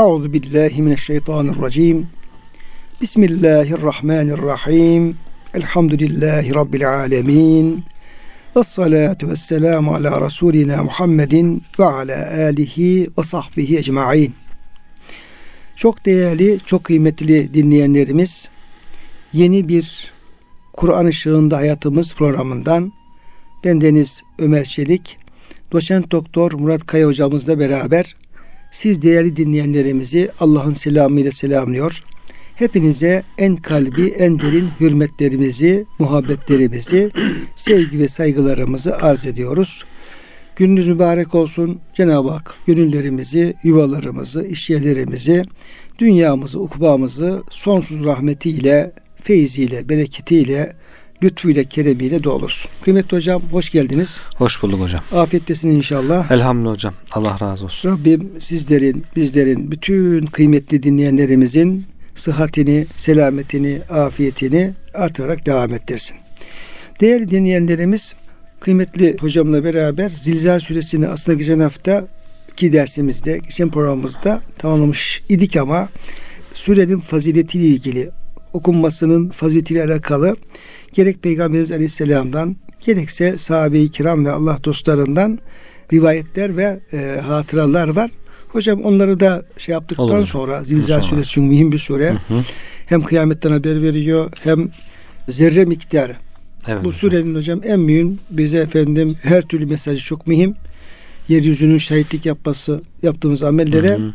Euzu billahi mineşşeytanirracim. Bismillahirrahmanirrahim. Elhamdülillahi rabbil alamin. Ve salatu ve selamu ala Resulina Muhammedin ve ala alihi ve sahbihi ecma'in. Çok değerli, çok kıymetli dinleyenlerimiz, yeni bir Kur'an ışığında hayatımız programından ben Deniz Ömer Çelik, doçent doktor Murat Kaya hocamızla beraber siz değerli dinleyenlerimizi Allah'ın selamıyla selamlıyor. Hepinize en kalbi, en derin hürmetlerimizi, muhabbetlerimizi, sevgi ve saygılarımızı arz ediyoruz. Gününüz mübarek olsun. Cenab-ı Hak gönüllerimizi, yuvalarımızı, işyerlerimizi, dünyamızı, ukbamızı sonsuz rahmetiyle, feyziyle, bereketiyle, lütfuyla, keremiyle dolursun. Kıymetli hocam hoş geldiniz. Hoş bulduk hocam. Afiyettesin inşallah. Elhamdülillah hocam. Allah razı olsun. Rabbim sizlerin, bizlerin, bütün kıymetli dinleyenlerimizin sıhhatini, selametini, afiyetini artırarak devam ettirsin. Değerli dinleyenlerimiz, kıymetli hocamla beraber Zilzal suresini aslında geçen hafta iki dersimizde, geçen programımızda tamamlamış idik ama surenin faziletiyle ilgili, okunmasının faziletiyle alakalı gerek Peygamberimiz Aleyhisselam'dan gerekse sahabe-i kiram ve Allah dostlarından rivayetler ve e, hatıralar var. Hocam onları da şey yaptıktan Olur. sonra Zilzal suresi çünkü mühim bir sure. Hı hı. Hem kıyametten haber veriyor hem zerre miktarı. Evet. Bu surenin hocam en mühim bize efendim her türlü mesajı çok mühim. Yeryüzünün şahitlik yapması yaptığımız amellere hı hı.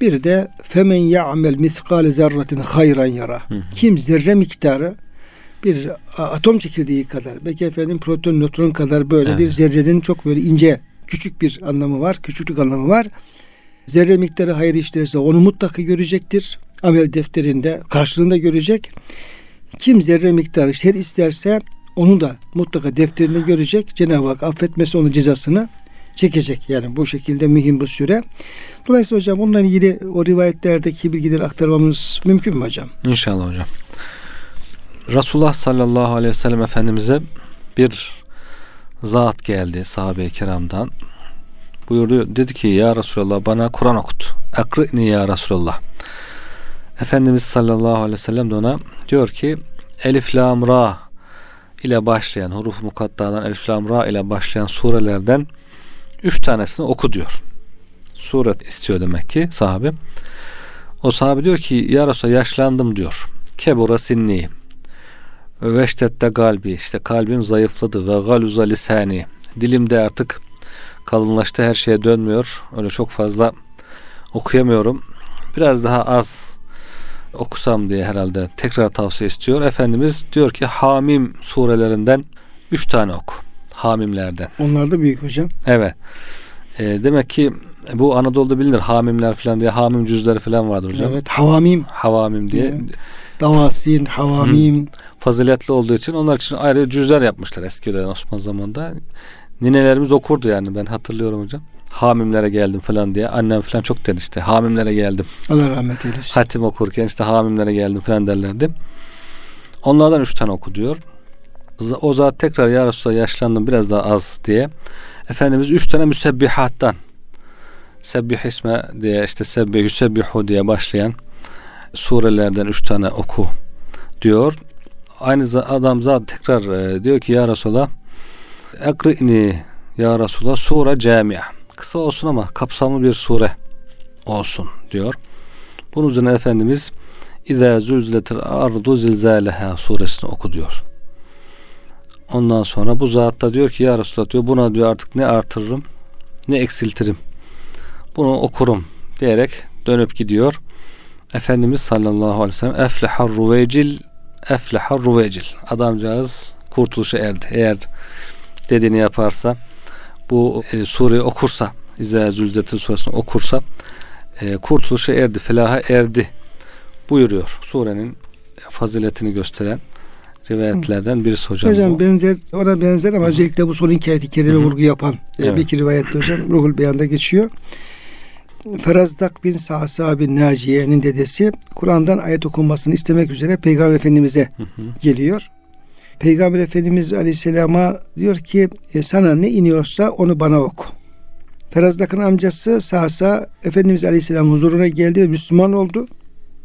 Bir de femen ya'mel miskale zerratin hayran yara. Kim zerre miktarı bir atom çekirdeği kadar belki efendim proton nötron kadar böyle evet. bir zerrenin çok böyle ince küçük bir anlamı var. Küçüklük anlamı var. Zerre miktarı hayır işlerse onu mutlaka görecektir. Amel defterinde karşılığında görecek. Kim zerre miktarı şer isterse onu da mutlaka defterinde görecek. Cenab-ı Hak affetmesi onun cezasını çekecek. Yani bu şekilde mühim bu süre. Dolayısıyla hocam ondan ilgili o rivayetlerdeki bilgileri aktarmamız mümkün mü hocam? İnşallah hocam. Resulullah sallallahu aleyhi ve sellem Efendimiz'e bir zat geldi sahabe-i kiramdan. Buyurdu dedi ki ya Resulallah bana Kur'an okut. Ekri'ni ya Resulallah. Efendimiz sallallahu aleyhi ve sellem de ona diyor ki Elif Lam Ra ile başlayan huruf mukattadan Elif Lam Ra ile başlayan surelerden üç tanesini oku diyor. Suret istiyor demek ki sahabe. O sahabe diyor ki ya Resulallah yaşlandım diyor. Kebura sinni Veştette kalbi. İşte kalbim zayıfladı. Ve galuza lisani dilimde artık kalınlaştı her şeye dönmüyor. Öyle çok fazla okuyamıyorum. Biraz daha az okusam diye herhalde tekrar tavsiye istiyor. Efendimiz diyor ki Hamim surelerinden üç tane oku Hamimlerden onlar da büyük hocam evet e, demek ki bu Anadolu'da bilinir Hamimler falan diye Hamim cüzleri falan vardır hocam evet Havamim Havamim diye evet. Davasin, Havamim Hı faziletli olduğu için onlar için ayrı cüzler yapmışlar eskiden Osmanlı zamanında. Ninelerimiz okurdu yani ben hatırlıyorum hocam. Hamimlere geldim falan diye. Annem falan çok dedi işte hamimlere geldim. Allah rahmet eylesin. Hatim okurken işte hamimlere geldim falan derlerdi. Onlardan üç tane oku diyor. O zat tekrar ya Resulallah yaşlandım biraz daha az diye. Efendimiz üç tane müsebbihattan Sebbih isme diye işte Sebbih Yüsebbihu diye başlayan surelerden üç tane oku diyor aynı adam zaten tekrar e, diyor ki ya Resulallah ekri'ni ya Resulallah sure camia kısa olsun ama kapsamlı bir sure olsun diyor. Bunun üzerine Efendimiz İzâ zülziletil ardu zilzâleha suresini oku diyor. Ondan sonra bu zat da diyor ki ya Resulallah diyor buna diyor artık ne artırırım ne eksiltirim. Bunu okurum diyerek dönüp gidiyor. Efendimiz sallallahu aleyhi ve sellem eflehar ruvecil efleha ruvecil. Adamcağız kurtuluşa erdi. Eğer dediğini yaparsa bu e, sureyi okursa İzâ Zülzetin suresini okursa e, kurtuluşa erdi, felaha erdi buyuruyor. Surenin faziletini gösteren rivayetlerden birisi hocam. Hocam bu. benzer ona benzer ama Hı. özellikle bu son iki ayet-i kerime vurgu yapan e, evet. bir iki rivayette hocam Ruhul Beyan'da geçiyor. Ferazdak bin Sa'sa bin Naciye'nin dedesi Kur'an'dan ayet okunmasını istemek üzere Peygamber Efendimiz'e hı hı. geliyor. Peygamber Efendimiz Aleyhisselam'a diyor ki e, sana ne iniyorsa onu bana oku. Ferazdak'ın amcası Sasa Efendimiz Aleyhisselam huzuruna geldi ve Müslüman oldu.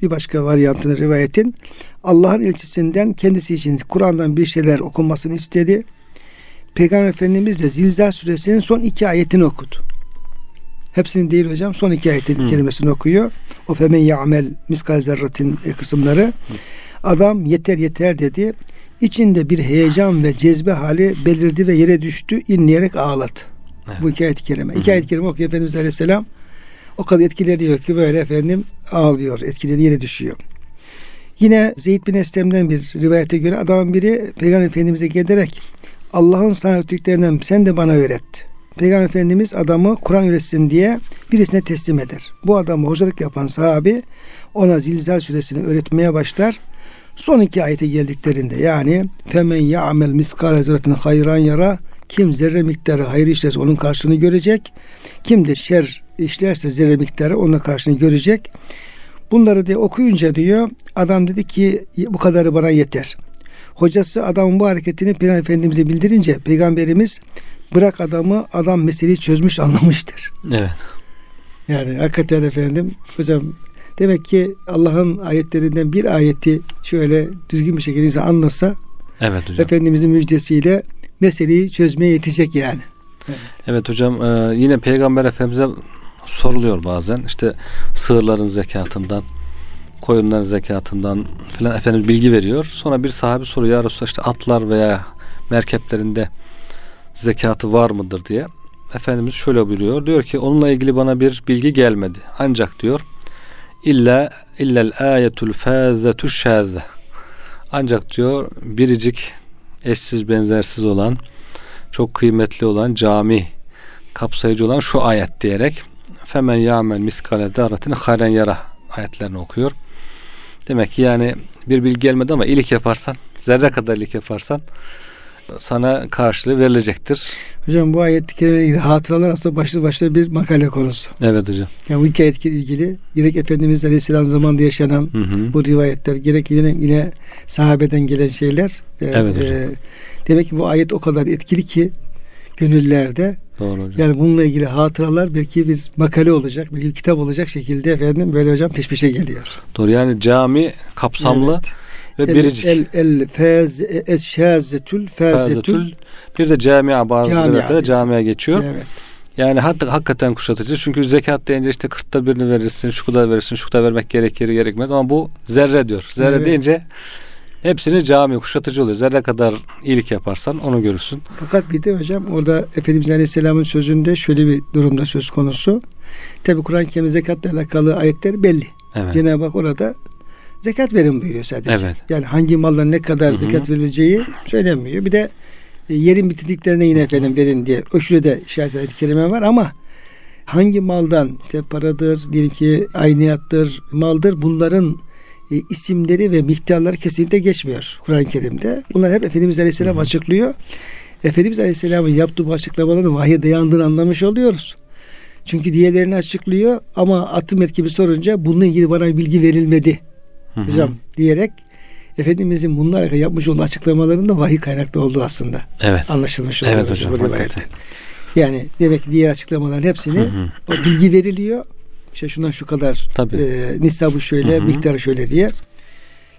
Bir başka varyantını rivayetin Allah'ın elçisinden kendisi için Kur'an'dan bir şeyler okunmasını istedi. Peygamber Efendimiz de Zilzal suresinin son iki ayetini okudu. Hepsini değil hocam. Son iki ayetin hmm. kelimesini okuyor. O femen ya'mel miskal zerratin kısımları. Adam yeter yeter dedi. İçinde bir heyecan ve cezbe hali belirdi ve yere düştü. inleyerek ağladı. Evet. Bu iki ayet-i kerime. İki ayet-i kerime okuyor Efendimiz Aleyhisselam. O kadar etkileniyor ki böyle efendim ağlıyor. Etkileri yere düşüyor. Yine Zeyd bin Eslem'den bir rivayete göre adamın biri Peygamber Efendimiz'e gelerek Allah'ın sana öğrettiklerinden sen de bana öğret. Peygamber Efendimiz adamı Kur'an öğretsin diye birisine teslim eder. Bu adamı hocalık yapan sahabi ona Zilzal suresini öğretmeye başlar. Son iki ayete geldiklerinde yani femen ya'mel miskale zerratin hayran yara kim zerre miktarı hayır işlerse onun karşılığını görecek. Kim de şer işlerse zerre miktarı onun karşılığını görecek. Bunları diye okuyunca diyor adam dedi ki bu kadarı bana yeter. Hocası adamın bu hareketini Peygamber Efendimiz'e bildirince Peygamberimiz bırak adamı adam meseleyi çözmüş anlamıştır. Evet. Yani hakikaten efendim hocam demek ki Allah'ın ayetlerinden bir ayeti şöyle düzgün bir şekilde anlasa Evet hocam. Efendimizin müjdesiyle meseleyi çözmeye yetecek yani. Evet, evet hocam e, yine Peygamber Efendimiz'e soruluyor bazen işte sığırların zekatından koyunların zekatından filan Efendimiz bilgi veriyor. Sonra bir sahabi soruyor ya Resulallah işte atlar veya merkeplerinde zekatı var mıdır diye. Efendimiz şöyle buyuruyor. Diyor ki onunla ilgili bana bir bilgi gelmedi. Ancak diyor illa illel ayetul fâzetu şâze. Ancak diyor biricik eşsiz benzersiz olan çok kıymetli olan cami kapsayıcı olan şu ayet diyerek femen ya'mel miskale zarratin hayren yara ayetlerini okuyor. Demek ki yani bir bilgi gelmedi ama iyilik yaparsan zerre kadar iyilik yaparsan sana karşılığı verilecektir. Hocam bu ayet kelimeyle hatıralar aslında başlı başına bir makale konusu. Evet hocam. Yani bu iki ayet ilgili gerek Efendimiz Aleyhisselam zamanında yaşanan hı hı. bu rivayetler gerek yine, yine sahabeden gelen şeyler. E, evet hocam. E, demek ki bu ayet o kadar etkili ki gönüllerde. Doğru hocam. Yani bununla ilgili hatıralar belki bir makale olacak, bir kitap olacak şekilde efendim böyle hocam peş peşe geliyor. Doğru yani cami kapsamlı. Evet ve el, biricik. El, el fez eşşazetül fezetül bir de camia bazı rivayetlerde camia geçiyor. Evet. Yani hak, hakikaten kuşatıcı. Çünkü zekat deyince işte kırkta birini verirsin, şu kadar verirsin, şu kadar vermek gerekir, gerekmez. Ama bu zerre diyor. Zerre evet. deyince hepsini cami kuşatıcı oluyor. Zerre kadar iyilik yaparsan onu görürsün. Fakat bir de hocam orada Efendimiz Aleyhisselam'ın sözünde şöyle bir durumda söz konusu. Tabi Kur'an-ı Kerim zekatla alakalı ayetler belli. Evet. Cenab-ı Hak orada zekat verin buyuruyor sadece. Evet. Yani hangi maldan ne kadar Hı-hı. zekat verileceği söylemiyor. Bir de e, yerin bitirdiklerine yine efendim verin diye o şurada işaret ayet kerime var ama hangi maldan işte paradır diyelim ki ayniyattır maldır bunların e, isimleri ve miktarları kesinlikle geçmiyor Kur'an-ı Kerim'de. Bunlar hep Efendimiz Aleyhisselam Hı-hı. açıklıyor. Efendimiz Aleyhisselam'ın yaptığı bu açıklamaların vahye dayandığını anlamış oluyoruz. Çünkü diğerlerini açıklıyor ama atı merkebi sorunca bununla ilgili bana bilgi verilmedi hı hocam diyerek Efendimizin bununla yapmış olduğu açıklamalarında vahiy kaynaklı olduğu aslında. Evet. Anlaşılmış oluyor evet hocam, bu rivayetten. Yani demek ki diğer açıklamaların hepsini hı hı. o bilgi veriliyor. İşte şundan şu kadar Tabii. e, nisabı şöyle, hı hı. miktarı şöyle diye.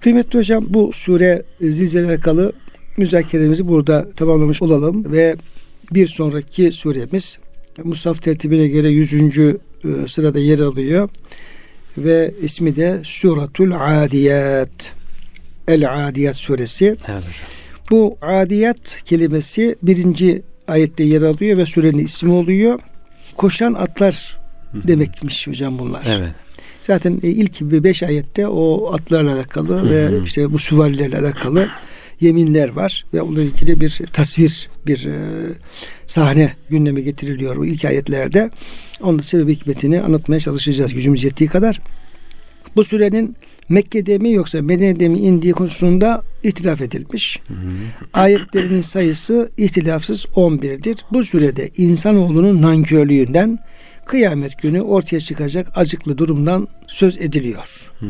Kıymetli hocam bu sure e, zilzale alakalı müzakeremizi burada tamamlamış olalım ve bir sonraki suremiz Musaf tertibine göre 100. E, sırada yer alıyor ve ismi de Suratul Adiyat. El Adiyat suresi. Evet hocam. Bu Adiyat kelimesi birinci ayette yer alıyor ve surenin ismi oluyor. Koşan atlar demekmiş hocam bunlar. Evet. Zaten e, ilk beş ayette o atlarla alakalı Hı-hı. ve işte bu süvarilerle alakalı yeminler var ve onunla ilgili bir tasvir, bir e, sahne gündeme getiriliyor bu ilk ayetlerde. Onun sebebi hikmetini anlatmaya çalışacağız gücümüz yettiği kadar. Bu sürenin Mekke'de mi yoksa Medine'de mi indiği konusunda ihtilaf edilmiş. Hı hı. Ayetlerinin sayısı ihtilafsız 11'dir. Bu sürede insanoğlunun nankörlüğünden kıyamet günü ortaya çıkacak acıklı durumdan söz ediliyor. Hı.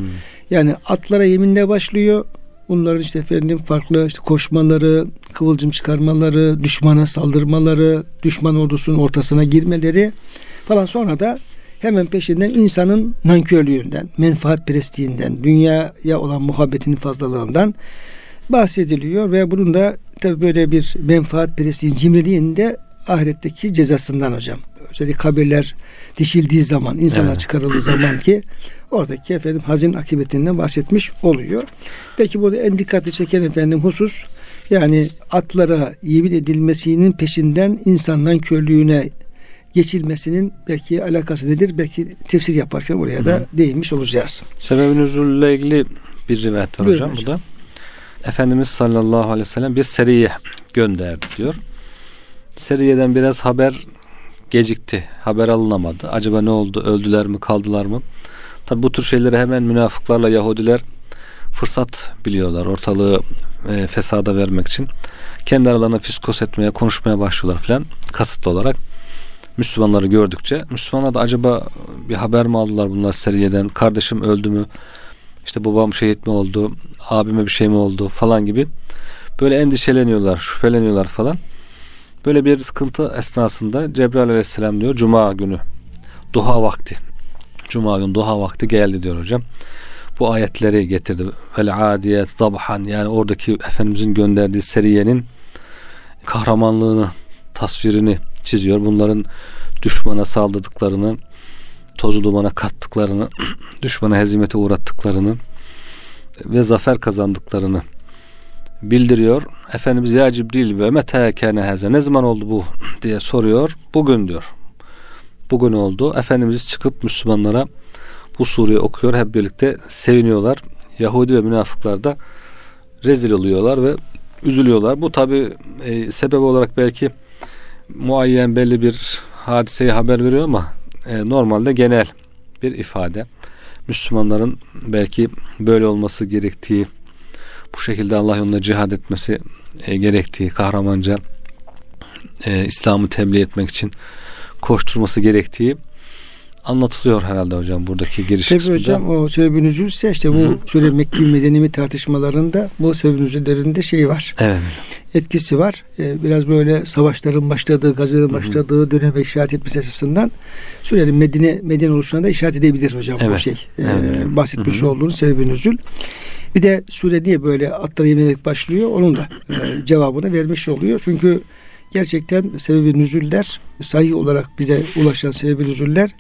Yani atlara yeminle başlıyor. Bunların işte efendim farklı işte koşmaları, kıvılcım çıkarmaları, düşmana saldırmaları, düşman ordusunun ortasına girmeleri falan sonra da hemen peşinden insanın nankörlüğünden, menfaat perestliğinden, dünyaya olan muhabbetinin fazlalığından bahsediliyor ve bunun da tabi böyle bir menfaat perestliğin cimriliğinde ahiretteki cezasından hocam. Özellikle kabirler dişildiği zaman, insanlar evet. çıkarıldığı zaman ki oradaki efendim hazin akıbetinden bahsetmiş oluyor. Peki burada en dikkatli çeken efendim husus yani atlara yemin edilmesinin peşinden insandan körlüğüne geçilmesinin belki alakası nedir? Belki tefsir yaparken oraya da Hı. değinmiş olacağız. Sebebin nüzulle ilgili bir rivayet var hocam, hocam bu da. Efendimiz sallallahu aleyhi ve sellem bir seriye gönderdi diyor. Seriyeden biraz haber gecikti. Haber alınamadı. Acaba ne oldu? Öldüler mi? Kaldılar mı? Tabi bu tür şeyleri hemen münafıklarla Yahudiler fırsat biliyorlar. Ortalığı e, fesada vermek için. Kendi aralarına fiskos etmeye, konuşmaya başlıyorlar filan. Kasıtlı olarak. Müslümanları gördükçe Müslümanlar da acaba bir haber mi aldılar bunlar seriyeden? Kardeşim öldü mü? İşte babam şehit mi oldu? Abime bir şey mi oldu? Falan gibi. Böyle endişeleniyorlar, şüpheleniyorlar falan. Böyle bir sıkıntı esnasında Cebrail aleyhisselam diyor Cuma günü duha vakti. Cuma günü duha vakti geldi diyor hocam. Bu ayetleri getirdi. Vel adiyet dabhan yani oradaki Efendimizin gönderdiği seriyenin kahramanlığını, tasvirini çiziyor. Bunların düşmana saldırdıklarını, tozu dumana kattıklarını, düşmana hezimete uğrattıklarını ve zafer kazandıklarını bildiriyor. Efendimiz ya Cibril ve mete kâne haze ne zaman oldu bu diye soruyor. Bugün diyor. Bugün oldu. Efendimiz çıkıp Müslümanlara bu sureyi okuyor. Hep birlikte seviniyorlar. Yahudi ve münafıklar da rezil oluyorlar ve üzülüyorlar. Bu tabi e, sebep olarak belki muayyen belli bir hadiseyi haber veriyor ama e, normalde genel bir ifade. Müslümanların belki böyle olması gerektiği bu şekilde Allah yolunda cihad etmesi e, gerektiği, kahramanca e, İslam'ı tebliğ etmek için koşturması gerektiği anlatılıyor herhalde hocam buradaki giriş Tabii kısmında. hocam o sebebin üzülse işte bu Hı-hı. şöyle Mekki Medeni tartışmalarında bu sebebin üzüllerinde şey var. Evet. Etkisi var. Ee, biraz böyle savaşların başladığı, gazelerin başladığı döneme işaret etmesi açısından Suriye'nin Medine, Medine oluşuna da işaret edebilir hocam evet. bu şey. Ee, evet. bahsetmiş Hı-hı. olduğunuz sebebin üzül. Bir de sure niye böyle atlara yemin başlıyor onun da e, cevabını vermiş oluyor. Çünkü gerçekten sebebi nüzüller sahih olarak bize ulaşan sebebi nüzüller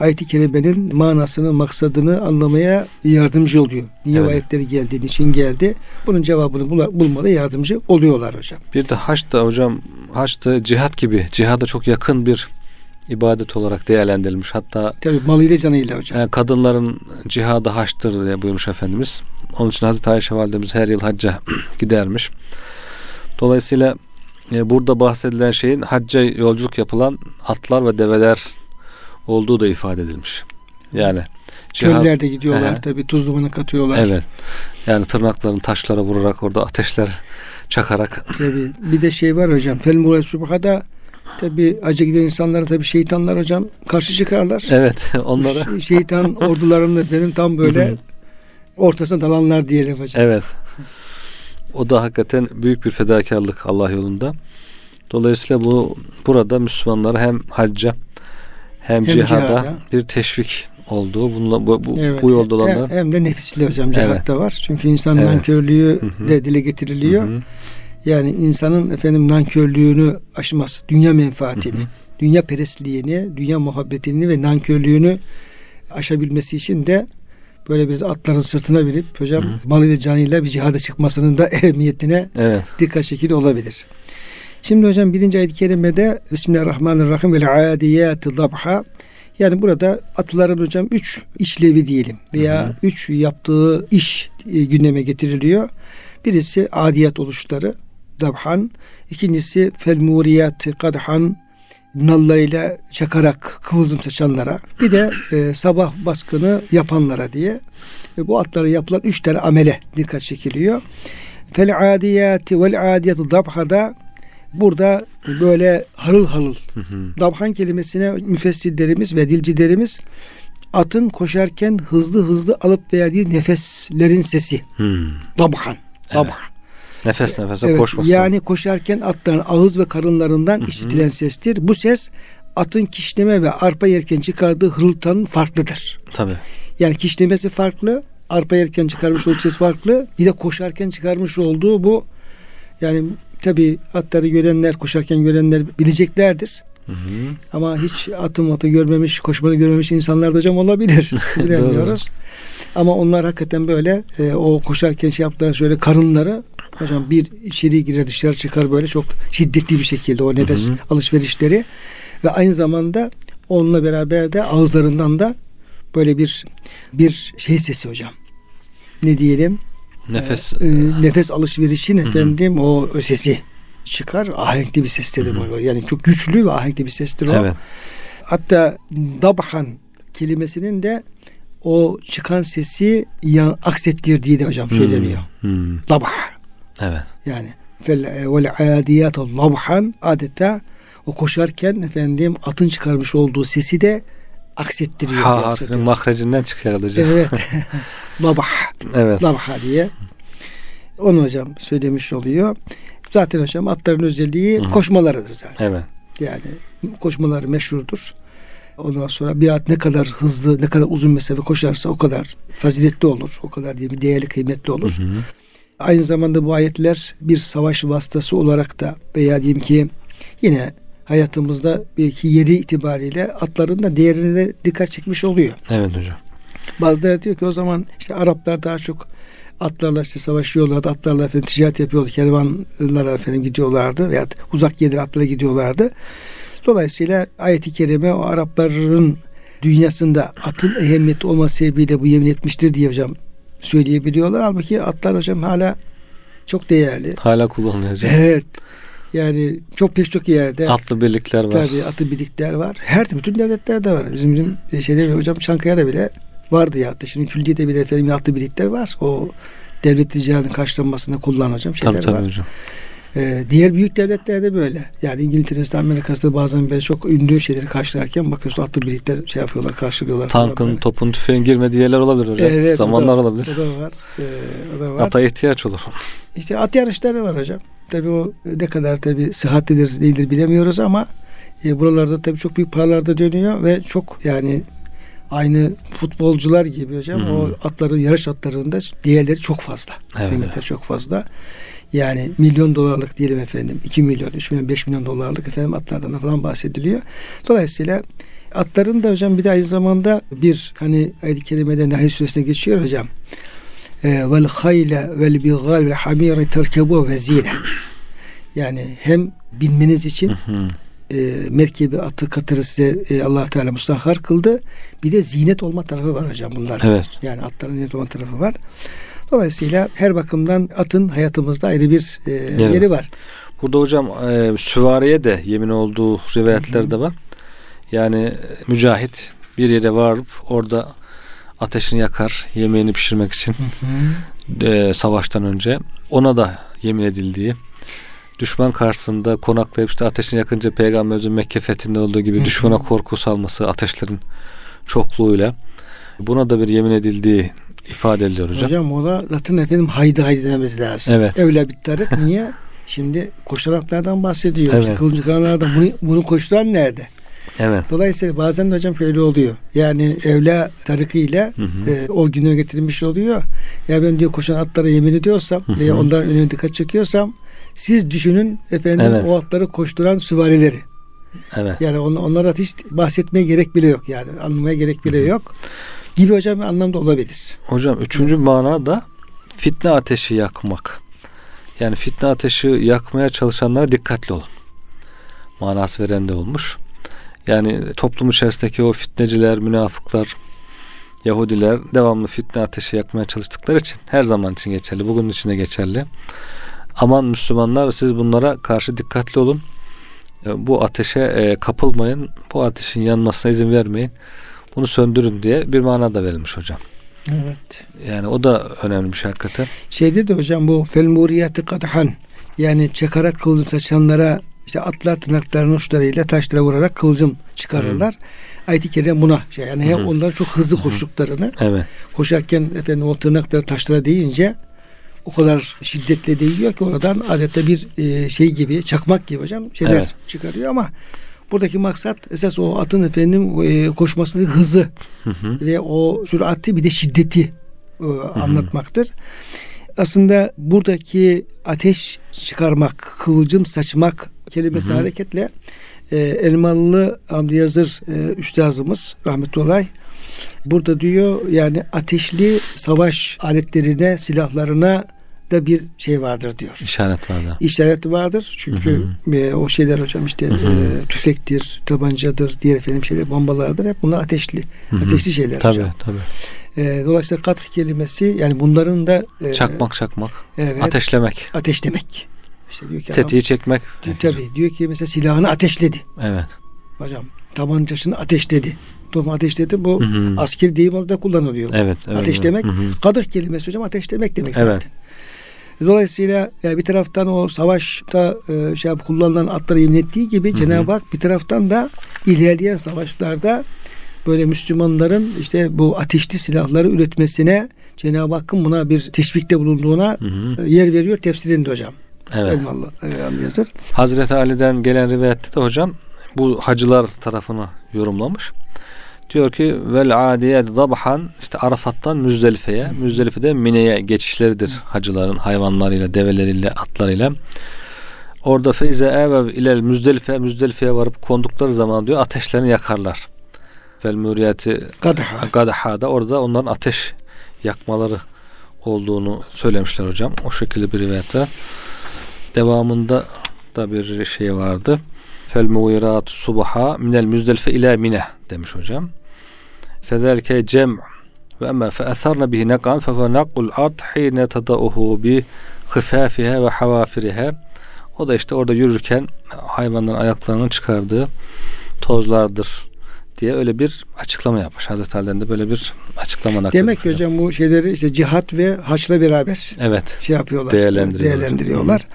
ayet-i kerimenin manasını, maksadını anlamaya yardımcı oluyor. Niye evet. ayetleri geldi, niçin geldi? Bunun cevabını bulmada yardımcı oluyorlar hocam. Bir de haç da hocam haç da cihat gibi, cihada çok yakın bir ibadet olarak değerlendirilmiş. Hatta Tabii malıyla canıyla hocam. E, kadınların cihadı haçtır diye buyurmuş Efendimiz. Onun için Hazreti Ayşe validemiz her yıl hacca gidermiş. Dolayısıyla e, burada bahsedilen şeyin hacca yolculuk yapılan atlar ve develer olduğu da ifade edilmiş. Yani cihad, Çöllerde gidiyorlar he, tabi tuz dumanı katıyorlar. Evet. Yani tırnaklarını taşlara vurarak orada ateşler çakarak. Tabi bir de şey var hocam. Fel Murat Subha'da tabi acı giden insanlara tabi şeytanlar hocam karşı çıkarlar. Evet onlara. Şeytan ordularının efendim tam böyle ortasına dalanlar diyelim hocam. Evet. O da hakikaten büyük bir fedakarlık Allah yolunda. Dolayısıyla bu burada Müslümanlara hem hacca hem, hem cihada, cihada bir teşvik olduğu bununla bu, bu, evet. bu yolda olanlar hem, hem de nefisli hocam cihatta evet. var. Çünkü insanın evet. nankörlüğü Hı-hı. de dile getiriliyor. Hı-hı. Yani insanın efendim nankörlüğünü aşması, dünya menfaatini, Hı-hı. dünya perestliğini, dünya muhabbetini ve nankörlüğünü aşabilmesi için de böyle bir atların sırtına binip hocam Hı. malıyla canıyla bir cihada çıkmasının da ehemmiyetine evet. dikkat çekili olabilir. Şimdi hocam birinci ayet-i kerimede Bismillahirrahmanirrahim ve adiyatı dabha yani burada atların hocam üç işlevi diyelim veya hı hı. üç yaptığı iş e, gündeme getiriliyor. Birisi adiyat oluşları dabhan, ikincisi felmuriyat kadhan nallarıyla çakarak kıvılcım saçanlara bir de e, sabah baskını yapanlara diye e, bu atlara yapılan üç tane amele dikkat çekiliyor. Fel adiyati vel adiyatı dabhada burada böyle harıl harıl dabhan kelimesine müfessirlerimiz ve dilcilerimiz atın koşarken hızlı hızlı alıp verdiği nefeslerin sesi. Hmm. Dabhan. Dabhan. Evet. Nefes nefese evet, koşması. Yani koşarken atların ağız ve karınlarından Hı-hı. işitilen sestir. Bu ses atın kişneme ve arpa yerken çıkardığı hırıltanın farklıdır. Tabii. Yani kişnemesi farklı, arpa yerken çıkarmış olduğu ses farklı. Bir de koşarken çıkarmış olduğu bu yani tabi atları görenler, koşarken görenler bileceklerdir. Hı hı. Ama hiç atım atı görmemiş, koşmanı görmemiş insanlar da hocam olabilir. Bilemiyoruz. Ama onlar hakikaten böyle e, o koşarken şey yaptılar şöyle karınları hocam bir içeri girer dışarı çıkar böyle çok şiddetli bir şekilde o nefes hı hı. alışverişleri ve aynı zamanda onunla beraber de ağızlarından da böyle bir bir şey sesi hocam. Ne diyelim? Nefes e, e, nefes alışverişin efendim o sesi çıkar. Ahenkli bir sestir bu. Yani çok güçlü ve ahenkli bir sestir o. Evet. Hatta dabhan kelimesinin de o çıkan sesi ya, aksettirdiği de hocam söyleniyor. Hmm. Hmm. Evet. Yani vel adiyat labhan adeta o koşarken efendim atın çıkarmış olduğu sesi de aksettiriyor. Ha harfinin mahrecinden çıkıyor hocam. Evet. Labah. Evet. Labha diye. Onu hocam söylemiş oluyor. Zaten hocam atların özelliği Hı-hı. koşmalarıdır zaten. Evet. Yani koşmaları meşhurdur. Ondan sonra bir at ne kadar hızlı, ne kadar uzun mesafe koşarsa o kadar faziletli olur. O kadar diye bir değerli, kıymetli olur. Hı hı. Aynı zamanda bu ayetler bir savaş vasıtası olarak da veya diyeyim ki yine hayatımızda belki yeri itibariyle atların da değerine dikkat çekmiş oluyor. Evet hocam. Bazıları diyor ki o zaman işte Araplar daha çok atlarla işte savaşıyorlardı. Atlarla efendim ticaret yapıyordu. Kervanlara efendim gidiyorlardı veya uzak yerlere atlara gidiyorlardı. Dolayısıyla ayet-i kerime o Arapların dünyasında atın ehemmiyeti olması sebebiyle bu yemin etmiştir diye hocam söyleyebiliyorlar. Halbuki atlar hocam hala çok değerli. Hala kullanılıyor hocam. Evet. Yani çok pek çok yerde atlı birlikler var. Tabii atlı birlikler var. Her bütün devletlerde var. Bizim bizim şeyde hocam Çankaya'da bile vardı ya. Şimdi külliyede bile efendim atlı birlikler var. O devlet ticaretinin karşılanmasında kullanacağım şeyler tabii, tabii var. Hocam. Ee, diğer büyük devletlerde böyle. Yani İngiltere'de, Amerika'da bazen böyle çok ünlü şeyleri karşılarken bakıyorsun atlı birlikler şey yapıyorlar, karşılıyorlar. Tankın, topun, tüfeğin girmediği yerler olabilir hocam. Evet, Zamanlar o da, olabilir. O da var. Ee, o da var. Ata ihtiyaç olur. İşte at yarışları var hocam. Tabii o ne kadar tabii sıhhatlidir değildir bilemiyoruz ama e, buralarda tabii çok büyük paralarda dönüyor ve çok yani aynı futbolcular gibi hocam hmm. o atların yarış atlarında değerleri çok fazla. Evet. Kıymetleri çok fazla. Yani milyon dolarlık diyelim efendim 2 milyon, 3 milyon, 5 milyon dolarlık efendim atlardan falan bahsediliyor. Dolayısıyla atların da hocam bir de aynı zamanda bir hani ayet-i kerimede Nahl suresine geçiyor hocam. Ee, vel hayle vel bigal vel hamiri terkebu ve zine. Yani hem binmeniz için e, merkebi atı katırı size e, allah Teala mustahhar kıldı. Bir de zinet olma tarafı var hocam bunlar. Evet. Yani atların zinet olma tarafı var. Dolayısıyla her bakımdan atın hayatımızda ayrı bir e, evet. yeri var. Burada hocam e, süvariye de yemin olduğu rivayetler de var. Yani e, mücahit bir yere varıp orada ateşini yakar yemeğini pişirmek için E, savaştan önce ona da yemin edildiği düşman karşısında konaklayıp işte ateşini yakınca peygamberimizin Mekke fethinde olduğu gibi düşmana korku salması ateşlerin çokluğuyla buna da bir yemin edildiği ifade ediliyor hocam. Hocam o da zaten efendim haydi haydi dememiz lazım. Evet. Evla bittarık niye? Şimdi koşulanlardan bahsediyor. Evet. İşte kılıncı kanlardan bunu, bunu koşturan nerede? Evet. Dolayısıyla bazen de hocam şöyle oluyor. Yani evla tarikıyla E, o günü getirilmiş oluyor. Ya ben diyor koşan atlara yemin ediyorsam hı hı. veya onların önüne dikkat çekiyorsam siz düşünün efendim evet. o atları koşturan süvarileri. Evet. Yani on, onlara hiç bahsetmeye gerek bile yok yani anlamaya gerek bile yok gibi hocam bir anlamda olabilir. Hocam üçüncü evet. mana da fitne ateşi yakmak. Yani fitne ateşi yakmaya çalışanlara dikkatli olun. Manası veren de olmuş. Yani toplum içerisindeki o fitneciler, münafıklar, Yahudiler devamlı fitne ateşi yakmaya çalıştıkları için her zaman için geçerli. Bugün için de geçerli. Aman Müslümanlar siz bunlara karşı dikkatli olun. E, bu ateşe e, kapılmayın. Bu ateşin yanmasına izin vermeyin bunu söndürün diye bir mana da verilmiş hocam. Evet. Yani o da önemli bir şey hakikaten. Şeyde de hocam bu fel muriyati kadhan yani çakarak kılıcım saçanlara işte atlar tırnaklarının uçlarıyla taşlara vurarak kılıcım çıkarırlar. Hmm. Ayet-i Kerime buna şey yani hem hmm. onların çok hızlı koştuklarını evet. koşarken efendim o tırnakları taşlara değince o kadar şiddetle değiyor ki oradan adeta bir e, şey gibi çakmak gibi hocam şeyler evet. çıkarıyor ama Buradaki maksat esas o atın efendim e, hızı Hı hı. ve o sürati bir de şiddeti e, anlatmaktır. Aslında buradaki ateş çıkarmak, kıvılcım saçmak kelimesi hareketle e, Elmalılı Hamdi Yazır e, üstazımız rahmetullahi burada diyor yani ateşli savaş aletlerine, silahlarına da bir şey vardır diyor. İşaret var da. İşareti vardır. Çünkü e, o şeyler hocam işte e, tüfektir, tabancadır, diğer efendim şeyler bombalardır. Hep bunlar ateşli. Ateşli şeyler Tabii hocam. tabii. E, dolayısıyla katkı kelimesi yani bunların da e, Çakmak çakmak. evet, Ateşlemek. ateşlemek. İşte diyor ki Tetiği çekmek. adam, tabii diyor ki mesela silahını ateşledi. Evet. Hocam tabancasını ateşledi. Topu ateşledi bu Hı hı. asker deyim orada kullanılıyor. Evet. evet. Ateşlemek. Hı hı. Kadık kelimesi hocam ateşlemek demek Evet. zaten. Dolayısıyla e, bir taraftan o savaşta e, şey yap- kullanılan atları yemin ettiği gibi Cenab-ı Hak bir taraftan da ilerleyen savaşlarda böyle Müslümanların işte bu ateşli silahları üretmesine Cenab-ı Hakk'ın buna bir teşvikte bulunduğuna Hı hı. e, yer veriyor tefsirinde hocam. Evet. Elmalı e, Yazır. Hazreti Ali'den gelen rivayette de hocam bu hacılar tarafını yorumlamış. Diyor ki vel adiyet dabhan işte Arafat'tan Müzdelife'ye, Müzdelife'de Mine'ye geçişleridir hacıların hayvanlarıyla, develeriyle, atlarıyla. Orada feize evev ilel Müzdelife, Müzdelife'ye varıp kondukları zaman diyor ateşlerini yakarlar. Vel müriyeti. Gadaha'da orada onların ateş yakmaları olduğunu söylemişler hocam. O şekilde bir rivayet var. Devamında da bir şey vardı. Fel muğirat subha minel müzdelife ila mine demiş hocam. Federke cem ve emme fe esarna bihi nekan fe fe nakul at hine tadauhu bi hıfafiha ve havafiriha o da işte orada yürürken hayvanların ayaklarının çıkardığı tozlardır diye öyle bir açıklama yapmış. Hazreti Ali'den de böyle bir açıklama nakletmiş. Demek ki hocam bu şeyleri işte cihat ve haçla beraber Evet. şey yapıyorlar. Değerlendiriyorlar. değerlendiriyorlar.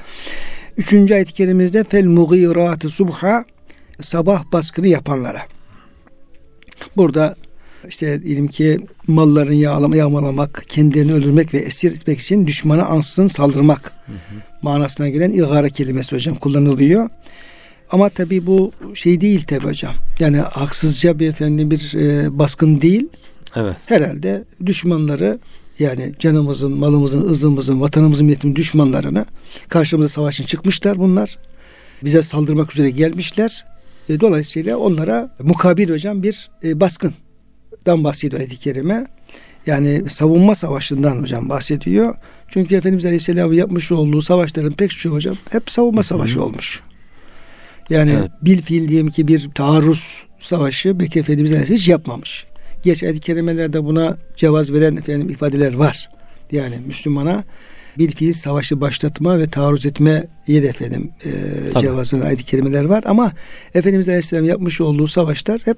Üçüncü ayet-i kerimemizde fel mugirati subha sabah baskını yapanlara. Burada işte diyelim ki mallarını yağlama, yağmalamak, kendilerini öldürmek ve esir etmek için düşmana ansızın saldırmak manasına gelen igara kelimesi hocam kullanılıyor. Ama tabi bu şey değil tabi hocam. Yani haksızca bir efendim bir e, baskın değil Evet. herhalde düşmanları yani canımızın, malımızın, ızımızın, vatanımızın, milletimizin düşmanlarını karşımıza savaşın çıkmışlar bunlar. Bize saldırmak üzere gelmişler. E, dolayısıyla onlara mukabil hocam bir e, baskından bahsediyor ayet-i kerime. Yani savunma savaşından hocam bahsediyor. Çünkü Efendimiz Aleyhisselam'ın yapmış olduğu savaşların pek çoğu hocam hep savunma savaşı olmuş. Yani Evet. bil fiil diyelim ki bir taarruz savaşı belki Efendimiz Aleyhisselam hiç yapmamış. Geç ayet-i kerimelerde buna cevaz veren efendim ifadeler var. Yani Müslümana bir fiil savaşı başlatma ve taarruz etmeye de efendim e, Tabii. cevaz veren ayet-i kerimeler var. Ama Efendimiz Aleyhisselam yapmış olduğu savaşlar hep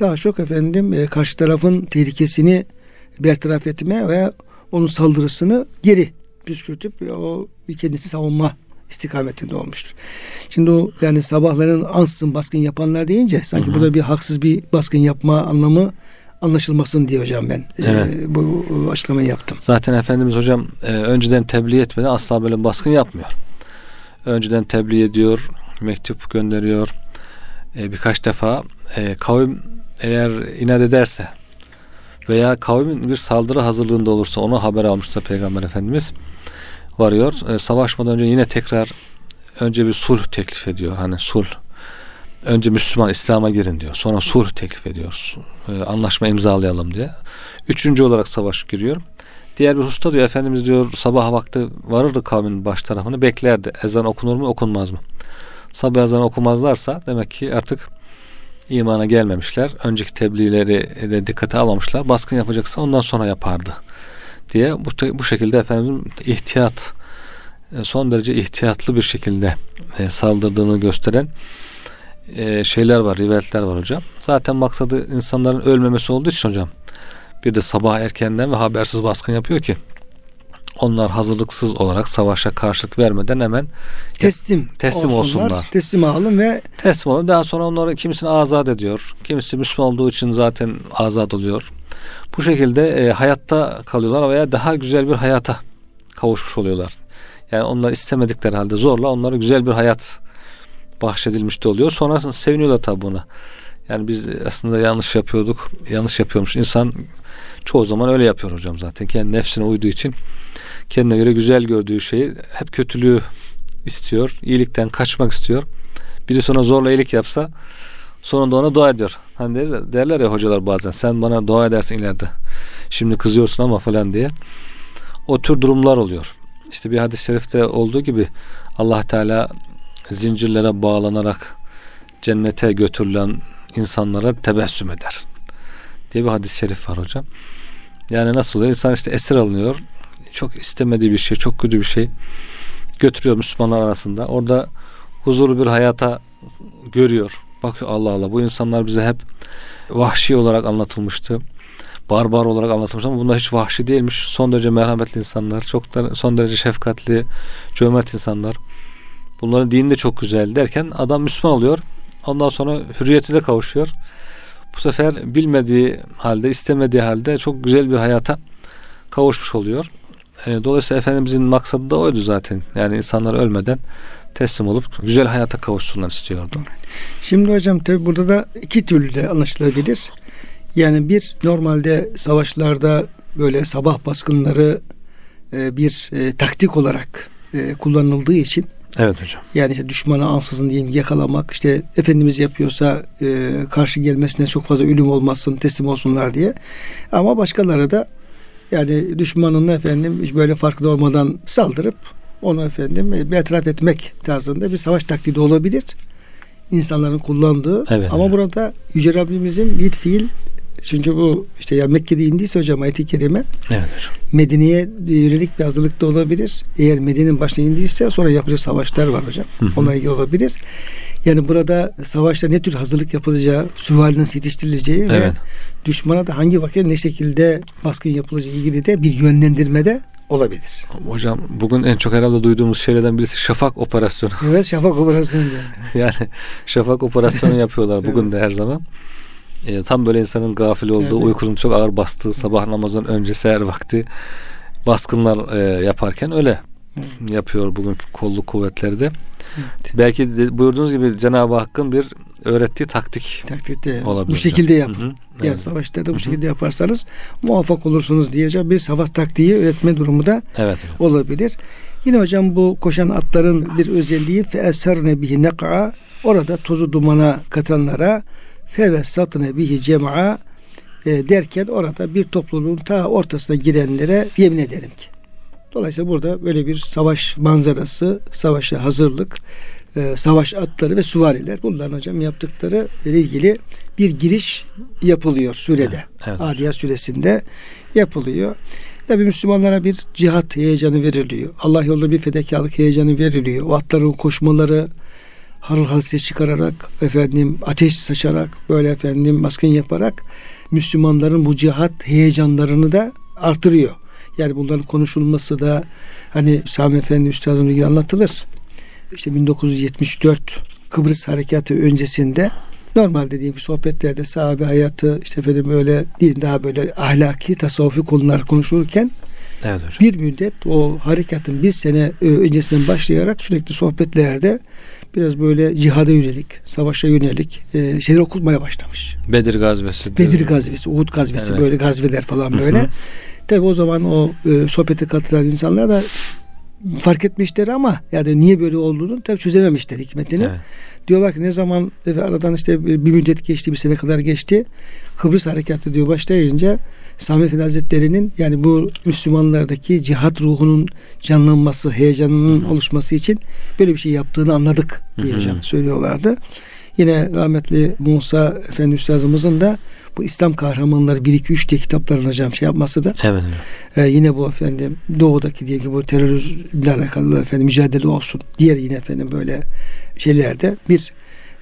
daha çok efendim e, karşı tarafın tehlikesini bertaraf etme veya onun saldırısını geri püskürtüp o kendisi savunma istikametinde olmuştur. Şimdi o yani sabahların ansızın baskın yapanlar deyince sanki Hı hı. burada bir haksız bir baskın yapma anlamı anlaşılmasın diye hocam ben e, Evet. bu açıklamayı yaptım. Zaten Efendimiz hocam e, önceden tebliğ etmeden asla böyle baskın yapmıyor. Önceden tebliğ ediyor, mektup gönderiyor. E, birkaç defa e, kavim eğer inat ederse veya kavmin bir saldırı hazırlığında olursa ona haber almışsa Peygamber Efendimiz varıyor. E, savaşmadan önce yine tekrar önce bir sulh teklif ediyor. Hani sulh. Önce Müslüman İslam'a girin diyor. Sonra sulh teklif ediyor. Su- e, anlaşma imzalayalım diye. Üçüncü olarak savaş giriyor. Diğer bir hususta diyor Efendimiz diyor sabah vakti varırdı kavmin baş tarafını beklerdi. Ezan okunur mu okunmaz mı? Sabah ezanı okumazlarsa demek ki artık imana gelmemişler. Önceki tebliğleri de dikkate almamışlar. Baskın yapacaksa ondan sonra yapardı diye bu, bu şekilde efendim ihtiyat e, son derece ihtiyatlı bir şekilde e, saldırdığını gösteren e, şeyler var, rivayetler var hocam. Zaten maksadı insanların ölmemesi olduğu için hocam bir de sabah erkenden ve habersiz baskın yapıyor ki onlar hazırlıksız olarak savaşa karşılık vermeden hemen Teslim, teslim olsunlar. Teslim alın ve teslim oluyor. Daha sonra onları kimisini azat ediyor. Kimisi Müslüman olduğu için zaten azat oluyor. Bu şekilde e, hayatta kalıyorlar veya daha güzel bir hayata kavuşmuş oluyorlar. Yani onlar istemedikleri halde zorla onlara güzel bir hayat bahşedilmiş de oluyor. Sonra seviniyorlar tabi buna. Yani biz aslında yanlış yapıyorduk. Yanlış yapıyormuş. İnsan çoğu zaman öyle yapıyor hocam zaten. Kendi nefsine uyduğu için kendine göre güzel gördüğü şeyi hep kötülüğü istiyor. iyilikten kaçmak istiyor. Biri sonra zorla iyilik yapsa sonunda ona dua ediyor. Hani der, derler ya hocalar bazen sen bana dua edersin ileride. Şimdi kızıyorsun ama falan diye. O tür durumlar oluyor. İşte bir hadis-i şerifte olduğu gibi Allah Teala zincirlere bağlanarak cennete götürülen insanlara tebessüm eder. Diye bir hadis-i şerif var hocam. Yani nasıl oluyor? İnsan işte esir alınıyor. Çok istemediği bir şey, çok kötü bir şey götürüyor Müslümanlar arasında. Orada huzurlu bir hayata görüyor. Bakıyor Allah Allah bu insanlar bize hep vahşi olarak anlatılmıştı. Barbar olarak anlatılmış ama bunlar hiç vahşi değilmiş. Son derece merhametli insanlar. Çok da son derece şefkatli, cömert insanlar. Bunların dini de çok güzel derken adam Müslüman oluyor. Ondan sonra hürriyeti de kavuşuyor. Bu sefer bilmediği halde, istemediği halde çok güzel bir hayata kavuşmuş oluyor. E, dolayısıyla Efendimizin maksadı da oydu zaten. Yani insanlar ölmeden teslim olup güzel hayata kavuşsunlar istiyordu. Şimdi hocam tabi burada da iki türlü de anlaşılabilir. Yani bir normalde savaşlarda böyle sabah baskınları e, bir e, taktik olarak e, kullanıldığı için Evet hocam. Yani işte düşmanı ansızın diyeyim yakalamak işte Efendimiz yapıyorsa e, karşı gelmesine çok fazla ölüm olmasın teslim olsunlar diye. Ama başkaları da yani düşmanın efendim hiç böyle farkında olmadan saldırıp onu efendim e, bertaraf etmek tarzında bir savaş taktiği de olabilir. İnsanların kullandığı. Evet, Ama evet. burada Yüce Rabbimizin bir fiil çünkü bu işte ya Mekke'de indiyse hocam ayet-i kerime Evet. Medine'ye yönelik bir hazırlık da olabilir. Eğer Medine'nin başına indiyse sonra yapacağı savaşlar var hocam. Hı hı. Onunla ilgili olabilir. Yani burada savaşta ne tür hazırlık yapılacağı, süvari nasıl yetiştirileceği ve Evet. düşmana da hangi vakit ne şekilde baskın yapılacağı ilgili de bir yönlendirmede olabilir. Hocam bugün en çok herhalde duyduğumuz şeylerden birisi şafak operasyonu. Evet şafak operasyonu yani. yani şafak operasyonu yapıyorlar bugün de her zaman. E, tam böyle insanın gafil olduğu, Evet. uykunun çok ağır bastığı sabah namazından önce seher vakti baskınlar e, yaparken öyle yapıyor bugün kolluk kuvvetleri de. Evet. Belki de buyurduğunuz gibi Cenab-ı Hakk'ın bir öğrettiği taktik Taktikte olabilir. bu şekilde yapın. Hı hı. Yani Evet. savaşta da bu Hı hı. şekilde yaparsanız muvaffak olursunuz diyeceğim bir savaş taktiği öğretme durumu da Evet. olabilir. Yine hocam bu koşan atların bir özelliği fe eserne bihi nek'a orada tozu dumana katanlara fe ve satne bihi cem'a e, derken orada bir topluluğun ta ortasına girenlere yemin ederim ki. Dolayısıyla burada böyle bir savaş manzarası, savaşa hazırlık, e, savaş atları ve süvariler bunların hocam yaptıkları ile ilgili bir giriş yapılıyor sürede. Evet. Adiyat süresinde yapılıyor. Tabi Müslümanlara bir cihat heyecanı veriliyor. Allah yolunda bir fedakarlık heyecanı veriliyor. O atların koşmaları harıl halsiz çıkararak efendim ateş saçarak böyle efendim baskın yaparak Müslümanların bu cihat heyecanlarını da artırıyor. Yani bunların konuşulması da hani Sami Efendi Üstadım'la ilgili anlatılır. İşte 1974 Kıbrıs Harekatı öncesinde normalde diyelim ki sohbetlerde sahabe hayatı işte efendim böyle değil daha böyle ahlaki tasavvufi konular konuşulurken Evet hocam. bir müddet o harekatın bir sene e, öncesinden başlayarak sürekli sohbetlerde biraz böyle cihada yönelik, savaşa yönelik e, şeyler okutmaya başlamış. Bedir gazvesi. Bedir gazvesi, Uhud gazvesi Evet. böyle gazveler falan Hı hı. böyle. Tabi o zaman o e, sohbete katılan insanlar da fark etmişler ama yani niye böyle olduğunu tabi çözememişler hikmetini. Evet. Diyorlar ki ne zaman aradan işte bir müddet geçti bir sene kadar geçti. Kıbrıs harekatı diyor başlayınca Sami Efendi Hazretleri'nin yani bu Müslümanlardaki cihat ruhunun canlanması, heyecanının oluşması için böyle bir şey yaptığını anladık diye Hı hı. hocam söylüyorlardı. Yine rahmetli Musa Efendi Üstazımızın da bu İslam kahramanları 1 2 3 diye kitapların hocam şey yapması da Evet ee, yine bu efendim doğudaki diyelim ki bu terörizmle alakalı efendim mücadele olsun. Diğer yine efendim böyle şeylerde bir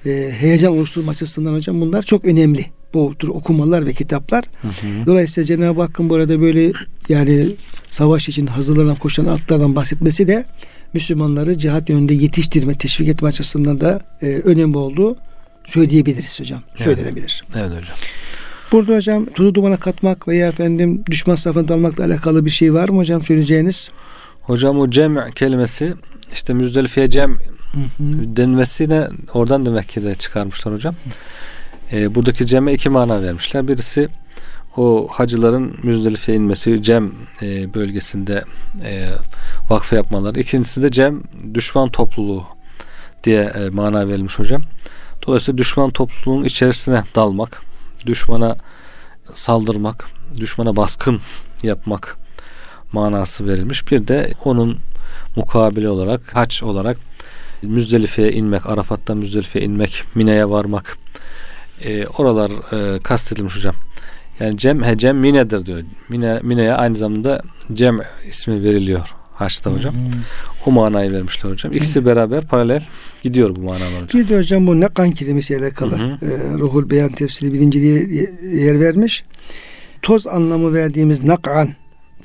e, heyecan oluşturma açısından hocam bunlar çok önemli. Bu tür okumalar ve kitaplar. Hı hı. Dolayısıyla Cenab-ı Hakk'ın burada böyle yani savaş için hazırlanan koşan atlardan bahsetmesi de Müslümanları cihat yönünde yetiştirme, teşvik etme açısından da e, önemli olduğu söyleyebiliriz hocam. Evet. Söylenebilir. Evet hocam. Burada hocam tuzu dumana katmak veya efendim düşman safına dalmakla alakalı bir şey var mı hocam söyleyeceğiniz? Hocam o cem kelimesi işte Müzdelife'ye cem Hı hı. denmesine oradan demek ki de çıkarmışlar hocam. E, buradaki ceme iki mana vermişler. Birisi o hacıların Müzdelife'ye inmesi Cem e, bölgesinde e, vakfe yapmaları. İkincisi de Cem düşman topluluğu diye e, mana verilmiş hocam. Dolayısıyla düşman topluluğun içerisine dalmak, düşmana saldırmak, düşmana baskın yapmak manası verilmiş. Bir de onun mukabili olarak, haç olarak Müzdelife'ye inmek, Arafat'tan Müzdelife'ye inmek, Mine'ye varmak. E, oralar e, kastedilmiş hocam. Yani Cem, he, Cem Mine'dir diyor. Mine, Mine'ye aynı zamanda Cem ismi veriliyor Haç'ta hocam. Hı. O manayı vermişler hocam. İkisi beraber paralel gidiyor bu manalar hocam. Bir de hocam bu nakan kelimesiyle alakalı Hı e, Ruhul Beyan tefsiri birinciliğe yer vermiş. Toz anlamı verdiğimiz nak'an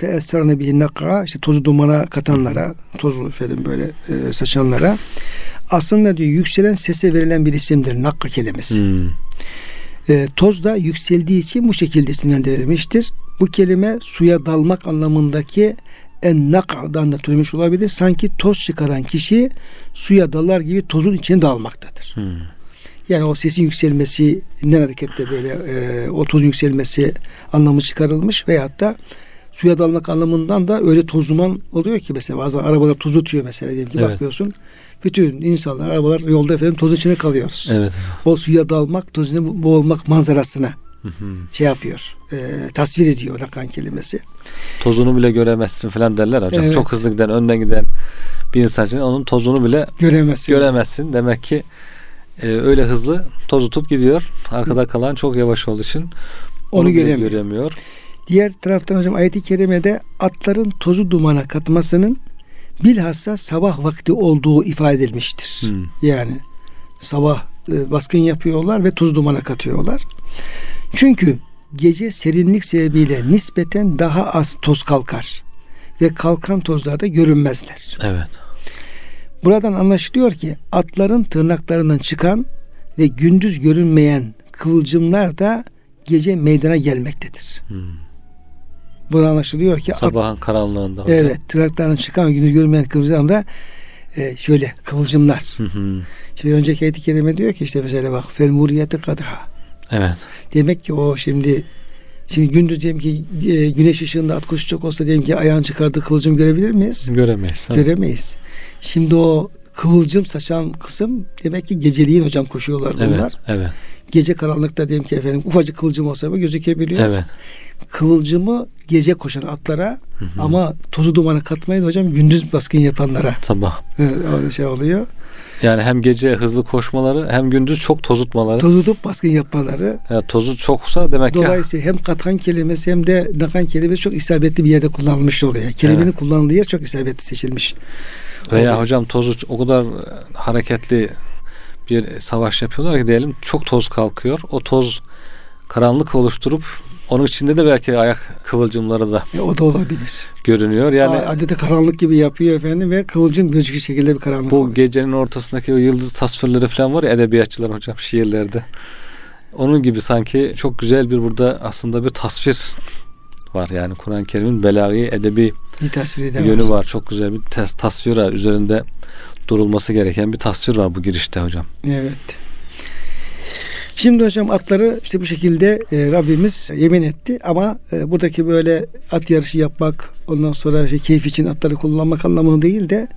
ve esrarne bihi nak'a işte tozu dumana katanlara, tozu efendim böyle e, saçanlara aslında diyor yükselen sese verilen bir isimdir nakka kelimesi. Hmm. E, toz da yükseldiği için bu şekilde isimlendirilmiştir. Bu kelime suya dalmak anlamındaki en nak'dan da türemiş olabilir. Sanki toz çıkaran kişi suya dalar gibi tozun içine dalmaktadır. Hmm. Yani o sesin yükselmesinden hareketle böyle e, o tozun yükselmesi anlamı çıkarılmış veyahut da suya dalmak anlamından da öyle toz duman oluyor ki mesela bazen arabalar toz tutuyor mesela diyelim ki Evet. bakıyorsun bütün insanlar arabalar yolda efendim toz içine kalıyoruz. Evet. O suya dalmak toz içine boğulmak manzarasına şey yapıyor e, tasvir ediyor lakan kelimesi. Tozunu bile göremezsin falan derler hocam. Evet. Çok hızlı giden, önden giden bir insan için onun tozunu bile Göremezsin. göremezsin. Demek ki e, öyle hızlı toz tutup gidiyor. Arkada kalan çok yavaş olduğu için Onu bile göremiyor. göremiyor. Diğer taraftan hocam ayet-i kerimede atların tozu dumana katmasının bilhassa sabah vakti olduğu ifade edilmiştir. Hmm. Yani sabah e, baskın yapıyorlar ve toz dumana katıyorlar. Çünkü gece serinlik sebebiyle nispeten daha az toz kalkar ve kalkan tozlarda görünmezler. Evet. Buradan anlaşılıyor ki atların tırnaklarından çıkan ve gündüz görünmeyen kıvılcımlar da gece meydana gelmektedir. Hmm. Buradan anlaşılıyor ki at, Sabahın karanlığında. hocam. evet tırnaklarından çıkan ve gündüz görünmeyen kıvılcımlar da e, şöyle kıvılcımlar. Hı hı. Şimdi önceki ayet-i kerime diyor ki işte mesela bak fel muriyeti kadha. Evet. Demek ki o şimdi şimdi gündüz diyelim ki e, güneş ışığında at koşacak olsa diyelim ki ayağın çıkardığı kıvılcım görebilir miyiz? Göremeyiz. Evet. Göremeyiz. Şimdi o kıvılcım saçan kısım demek ki geceliğin hocam koşuyorlar bunlar. Evet. Evet. Gece karanlıkta diyelim ki efendim ufacık kıvılcım olsa bile gözükebiliyor. Evet. Kıvılcımı gece koşan atlara Hı hı. ama tozu dumanı katmayın hocam gündüz baskın yapanlara Sabah. e, öyle şey oluyor. Yani hem gece hızlı koşmaları hem gündüz çok tozutmaları. Tozu tutup baskın yapmaları Ya tozu çoksa demek ki Dolayısıyla hem katan kelimesi hem de nakan kelimesi çok isabetli bir yerde kullanılmış oluyor. Kelimenin Evet. kullanıldığı yer çok isabetli seçilmiş. Veya oluyor. hocam tozu o kadar hareketli bir savaş yapıyorlar ki diyelim çok toz kalkıyor. O toz karanlık oluşturup onun içinde de belki ayak kıvılcımları da E, o da olabilir. görünüyor. Yani, adeta karanlık gibi yapıyor efendim ve kıvılcım gözükür şekilde bir karanlık bu oluyor. gecenin ortasındaki o yıldız tasvirleri falan var ya edebiyatçılar hocam şiirlerde. Onun gibi sanki çok güzel bir burada aslında bir tasvir var yani Kur'an-ı Kerim'in belagi edebi Bir tasvir eder. yönü var. Çok güzel bir tes- tasvir var. Üzerinde durulması gereken bir tasvir var bu girişte hocam. Evet. Şimdi hocam atları işte bu şekilde e, Rabbimiz yemin etti ama e, buradaki böyle at yarışı yapmak ondan sonra işte keyif için atları kullanmak anlamında değil de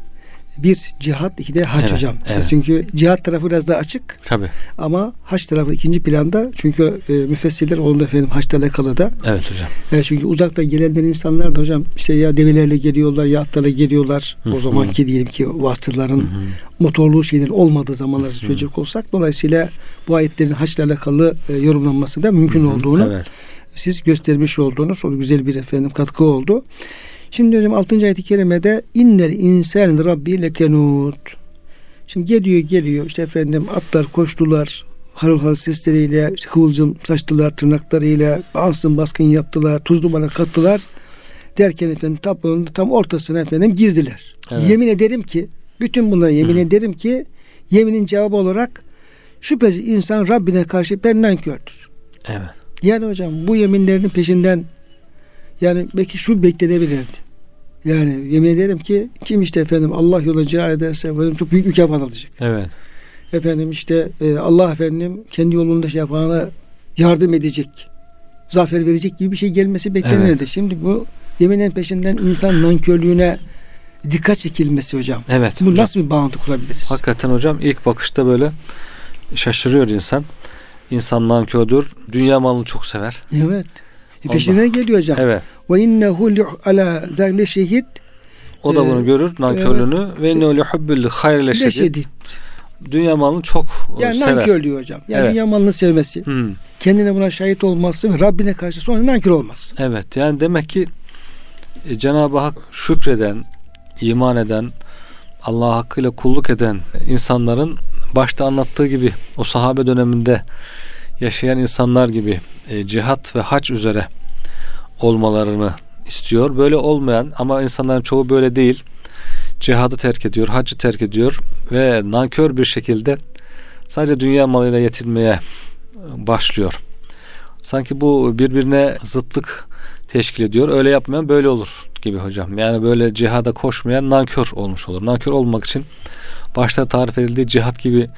bir cihat iki de hac Evet, hocam. evet. Çünkü cihat tarafı biraz daha açık Tabi. ama hac tarafı ikinci planda çünkü e, müfessirler onun da efendim haçla alakalı da Evet hocam. e, çünkü uzaktan gelenler insanlar da hocam işte ya develerle geliyorlar ya atlarla geliyorlar Hı o zamanki diyelim ki vasıtaların Hı hı. motorlu şeylerin olmadığı zamanları söyleyecek olsak dolayısıyla bu ayetlerin haçla alakalı e, yorumlanması da mümkün olduğunu Evet. siz göstermiş olduğunuz o güzel bir efendim katkı oldu. Şimdi hocam 6. ayet-i kerimede innel insan rabbi lekenut. Şimdi geliyor geliyor işte efendim atlar koştular harıl harıl sesleriyle işte kıvılcım saçtılar tırnaklarıyla ansın baskın yaptılar tuz dumana kattılar derken efendim tablonun tam ortasına efendim girdiler. Evet. Yemin ederim ki bütün bunlara yemin Hı. ederim ki yeminin cevabı olarak şüphesiz insan Rabbine karşı ben nankördür. Evet. Yani hocam bu yeminlerin peşinden yani belki şu beklenebilirdi. Yani yemin ederim ki kim işte efendim Allah yoluna cihad ederse efendim çok büyük mükafat alacak. Evet. Efendim işte e, Allah efendim kendi yolunda şey yapana yardım edecek. Zafer verecek gibi bir şey gelmesi beklenirdi. Evet. Şimdi bu yeminin peşinden insan nankörlüğüne dikkat çekilmesi hocam. Evet. Bu hocam. nasıl bir bağıntı kurabiliriz? Hakikaten hocam ilk bakışta böyle şaşırıyor insan. İnsan nankördür. Dünya malını çok sever. Evet. E peşinden geliyor hocam. Evet. Ve innehu ala zâle şehid O da Ee, bunu görür nankörlüğünü ve innehu li hubbil hayri le leşedid. şedid. Dünya malını çok e, Yani sever. nankör diyor hocam. Yani Evet. dünya malını sevmesi. Hmm. Kendine buna şahit olması ve Rabbine karşı sonra nankör olması. Evet. Yani demek ki e, Cenab-ı Hak şükreden, iman eden, Allah hakkıyla kulluk eden insanların başta anlattığı gibi o sahabe döneminde yaşayan insanlar gibi e, cihat ve hac üzere olmalarını istiyor. Böyle olmayan ama insanların çoğu böyle değil. Cihadı terk ediyor, hacı terk ediyor ve nankör bir şekilde sadece dünya malıyla yetinmeye e, başlıyor. Sanki bu birbirine zıtlık teşkil ediyor. Öyle yapmayan böyle olur gibi hocam. Yani böyle cihada koşmayan nankör olmuş olur. Nankör olmak için başta tarif edildiği cihat gibi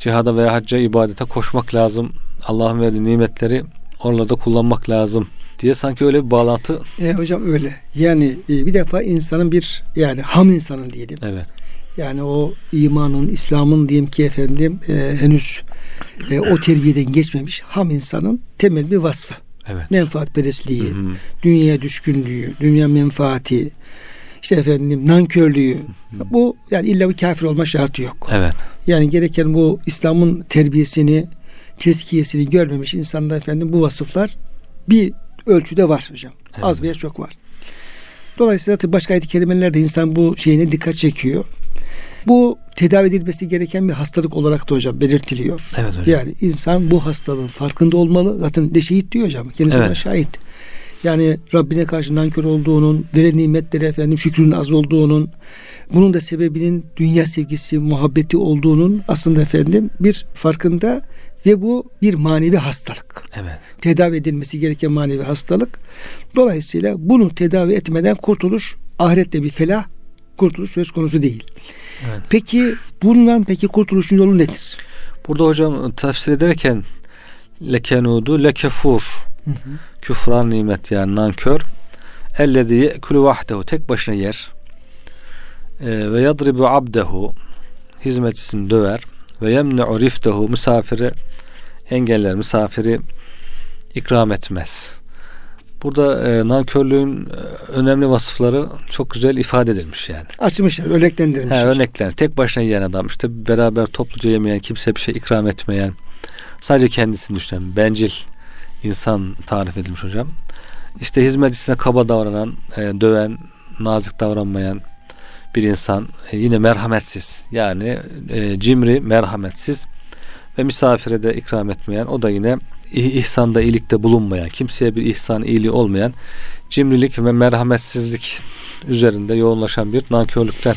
cihada veya hacca ibadete koşmak lazım. Allah'ın verdiği nimetleri oralarda kullanmak lazım diye sanki öyle bir bağlantı. E, hocam öyle. Yani e, bir defa insanın bir yani ham insanın diyelim. Evet. Yani o imanın, İslam'ın diyelim ki efendim e, henüz e, o terbiyeden geçmemiş ham insanın temel bir vasfı. Evet. Menfaatperestliği, Hı hı. dünyaya düşkünlüğü, dünya menfaati, işte efendim nankörlüğü. Bu yani illa bir kafir olma şartı yok. Evet. Yani gereken bu İslam'ın terbiyesini, tezkiyesini görmemiş insanda efendim bu vasıflar bir ölçüde var hocam. Evet. Az veya çok var. Dolayısıyla başka ayet-i kerimelerde insan bu şeyine dikkat çekiyor. Bu tedavi edilmesi gereken bir hastalık olarak da hocam belirtiliyor. Evet hocam. Yani insan bu hastalığın farkında olmalı. Zaten de şehit diyor hocam. Kendisi Evet. şahit. Yani Rabbine karşı nankör olduğunun, veren nimetleri efendim şükrün az olduğunun, bunun da sebebinin dünya sevgisi, muhabbeti olduğunun aslında efendim bir farkında ve bu bir manevi hastalık. Evet. Tedavi edilmesi gereken manevi hastalık. Dolayısıyla bunu tedavi etmeden kurtuluş, ahirette bir felah, kurtuluş söz konusu değil. Evet. Peki bundan peki kurtuluşun yolu nedir? Burada hocam tefsir ederken lekenudu lekefur küfran nimet yani nankör ellezî ye'kulu vahdehu tek başına yer Ee, ve yadribu abdehu hizmetçisini döver ve yemne'u riftehu misafiri engeller misafiri ikram etmez. Burada e, nankörlüğün e, önemli vasıfları çok güzel ifade edilmiş yani. Açmışlar, örneklendirmişler. He, örnekler. Tek başına yiyen adam işte beraber topluca yemeyen, kimse bir şey ikram etmeyen, sadece kendisini düşünen, bencil insan tarif edilmiş hocam. İşte hizmetçisine kaba davranan, e, döven, nazik davranmayan bir insan. E, yine merhametsiz. Yani e, cimri, merhametsiz ve misafire de ikram etmeyen. O da yine ih- ihsanda, iyilikte bulunmayan, kimseye bir ihsan, iyiliği olmayan cimrilik ve merhametsizlik üzerinde yoğunlaşan bir nankörlükten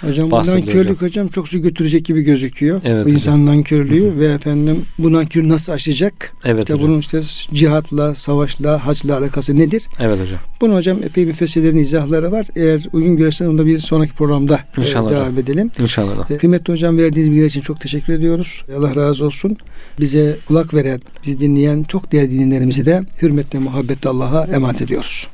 Hocam bu nankörlük hocam. çok su götürecek gibi gözüküyor. Evet bu hocam. insan nankörlüğü ve efendim bu nankör nasıl aşacak? Evet işte hocam. bunun işte cihatla, savaşla, hacla alakası nedir? Evet hocam. Bunu hocam epey bir fesirlerin izahları var. Eğer uygun görürsen onu da bir sonraki programda e, İnşallah devam hocam. edelim. İnşallah. E, Kıymetli hocam verdiğiniz bilgiler için çok teşekkür ediyoruz. Allah razı olsun. Bize kulak veren, bizi dinleyen çok değerli dinleyenlerimizi de hürmetle, muhabbetle Allah'a emanet ediyoruz.